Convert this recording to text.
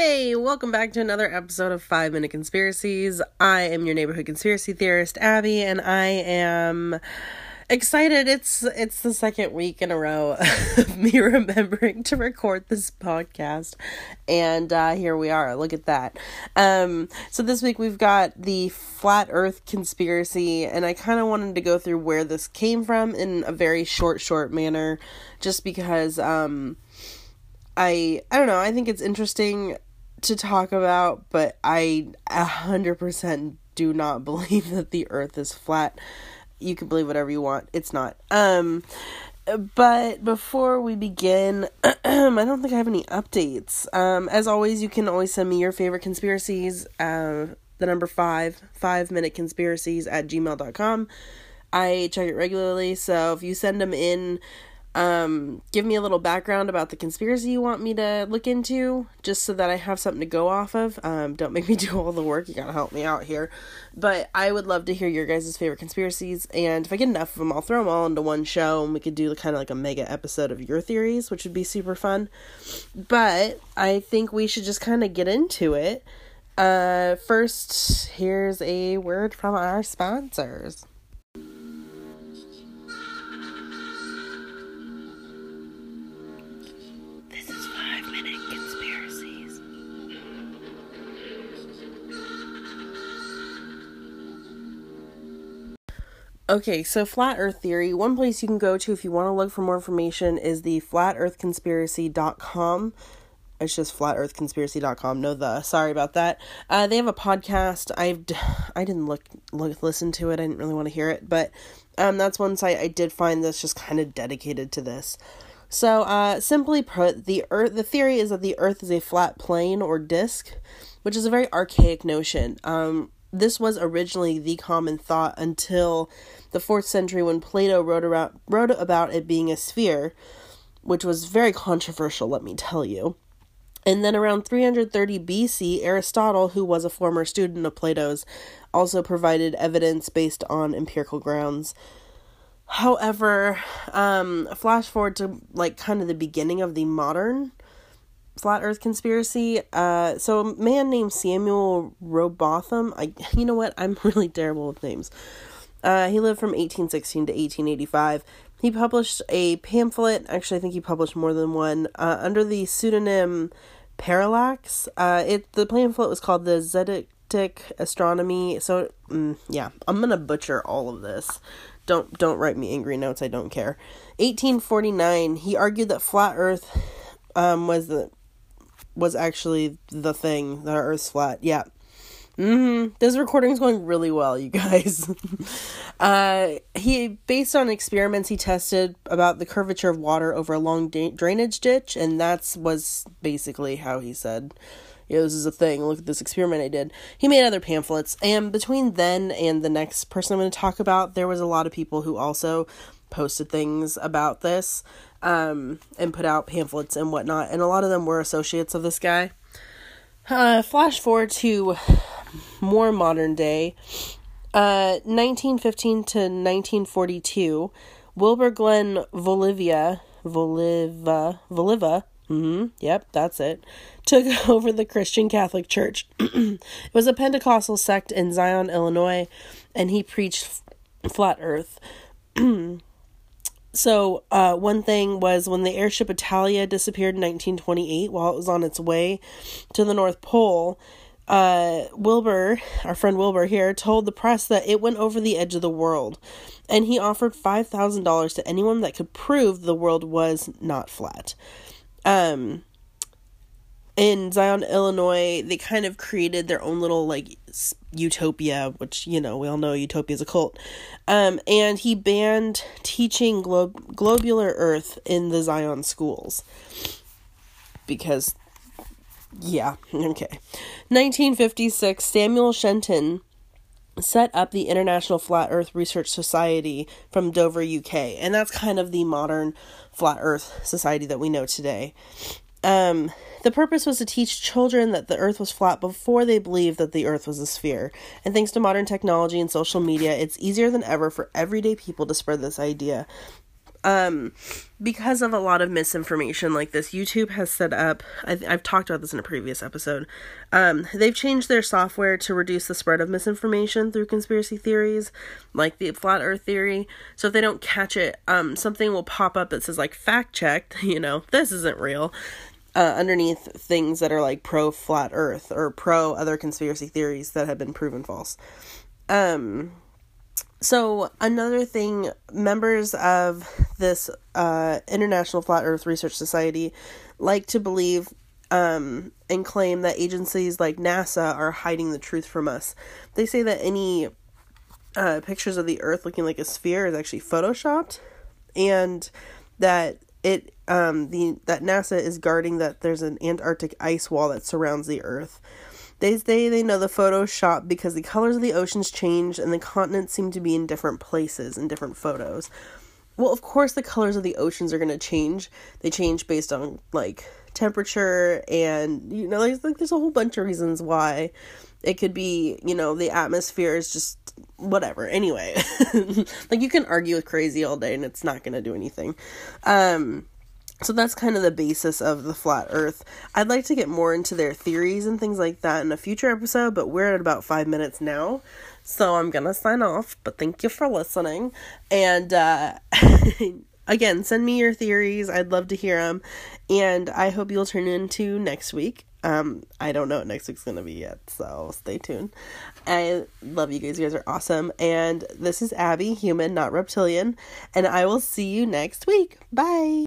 Hey, welcome back to another episode of 5 Minute Conspiracies. I am your neighborhood conspiracy theorist Abby and I am excited. It's it's the second week in a row of me remembering to record this podcast. And uh here we are. Look at that. Um so this week we've got the flat earth conspiracy and I kind of wanted to go through where this came from in a very short short manner just because um I I don't know, I think it's interesting to talk about, but I a hundred percent do not believe that the earth is flat. You can believe whatever you want. It's not. Um but before we begin, I don't think I have any updates. Um, as always, you can always send me your favorite conspiracies. Uh, the number five, five minute conspiracies at gmail.com. I check it regularly, so if you send them in um, give me a little background about the conspiracy you want me to look into, just so that I have something to go off of. Um, don't make me do all the work. You gotta help me out here. But I would love to hear your guys' favorite conspiracies, and if I get enough of them, I'll throw them all into one show, and we could do kind of like a mega episode of your theories, which would be super fun. But I think we should just kind of get into it. Uh, first, here's a word from our sponsors. Okay, so flat earth theory. One place you can go to if you want to look for more information is the flatearthconspiracy.com. It's just flatearthconspiracy.com. No the. Sorry about that. Uh, they have a podcast. I've I didn't look look listen to it. I didn't really want to hear it, but um that's one site I did find that's just kind of dedicated to this. So, uh, simply put, the Earth. The theory is that the Earth is a flat plane or disk, which is a very archaic notion. Um, this was originally the common thought until the fourth century, when Plato wrote about wrote about it being a sphere, which was very controversial. Let me tell you. And then around 330 BC, Aristotle, who was a former student of Plato's, also provided evidence based on empirical grounds. However, um, flash forward to like kind of the beginning of the modern flat Earth conspiracy. Uh, so a man named Samuel Rowbotham. I, you know what? I'm really terrible with names. Uh, he lived from 1816 to 1885. He published a pamphlet. Actually, I think he published more than one uh, under the pseudonym Parallax. Uh, it the pamphlet was called the Zetetic Astronomy. So, mm, yeah, I'm gonna butcher all of this don't don't write me angry notes i don't care 1849 he argued that flat earth um was the was actually the thing that earth's flat. Yeah. Mm-hmm. This recording's going really well you guys. Uh he based on experiments he tested about the curvature of water over a long da- drainage ditch and that's was basically how he said yeah, this is a thing. Look at this experiment I did. He made other pamphlets, and between then and the next person I'm going to talk about, there was a lot of people who also posted things about this um, and put out pamphlets and whatnot, and a lot of them were associates of this guy. Uh, flash forward to more modern day, uh, 1915 to 1942, Wilbur Glenn Voliva, Voliva, Voliva, mm-hmm, yep, that's it, took over the Christian Catholic Church. it was a Pentecostal sect in Zion, Illinois, and he preached flat earth. so, uh, one thing was when the airship Italia disappeared in 1928 while it was on its way to the North Pole. Uh, Wilbur, our friend Wilbur here, told the press that it went over the edge of the world, and he offered $5,000 to anyone that could prove the world was not flat. Um, in Zion, Illinois, they kind of created their own little like utopia, which you know we all know utopia is a cult. Um, and he banned teaching glob- globular Earth in the Zion schools because, yeah, okay. 1956, Samuel Shenton set up the International Flat Earth Research Society from Dover, UK, and that's kind of the modern flat Earth society that we know today. Um, the purpose was to teach children that the earth was flat before they believed that the earth was a sphere. And thanks to modern technology and social media, it's easier than ever for everyday people to spread this idea. um, because of a lot of misinformation like this, YouTube has set up, I, have talked about this in a previous episode, um, they've changed their software to reduce the spread of misinformation through conspiracy theories, like the flat earth theory. So if they don't catch it, um, something will pop up that says, like, fact checked, you know, this isn't real. Uh, underneath things that are like pro flat earth or pro other conspiracy theories that have been proven false. Um, so another thing, members of this uh, International Flat Earth Research Society like to believe um, and claim that agencies like NASA are hiding the truth from us. They say that any uh, pictures of the Earth looking like a sphere is actually photoshopped, and that it um, the that NASA is guarding that there's an Antarctic ice wall that surrounds the Earth. They say they know the Photoshop because the colors of the oceans change and the continents seem to be in different places in different photos. Well, of course, the colors of the oceans are going to change. They change based on like temperature and you know, like there's a whole bunch of reasons why. It could be, you know, the atmosphere is just whatever. Anyway, like you can argue with crazy all day and it's not going to do anything. Um so that's kind of the basis of the flat earth. I'd like to get more into their theories and things like that in a future episode, but we're at about five minutes now. So I'm gonna sign off, but thank you for listening. And uh, again, send me your theories. I'd love to hear them. And I hope you'll turn into next week. Um, I don't know what next week's gonna be yet, so stay tuned. I love you guys. You guys are awesome. And this is Abby, human, not reptilian. And I will see you next week. Bye.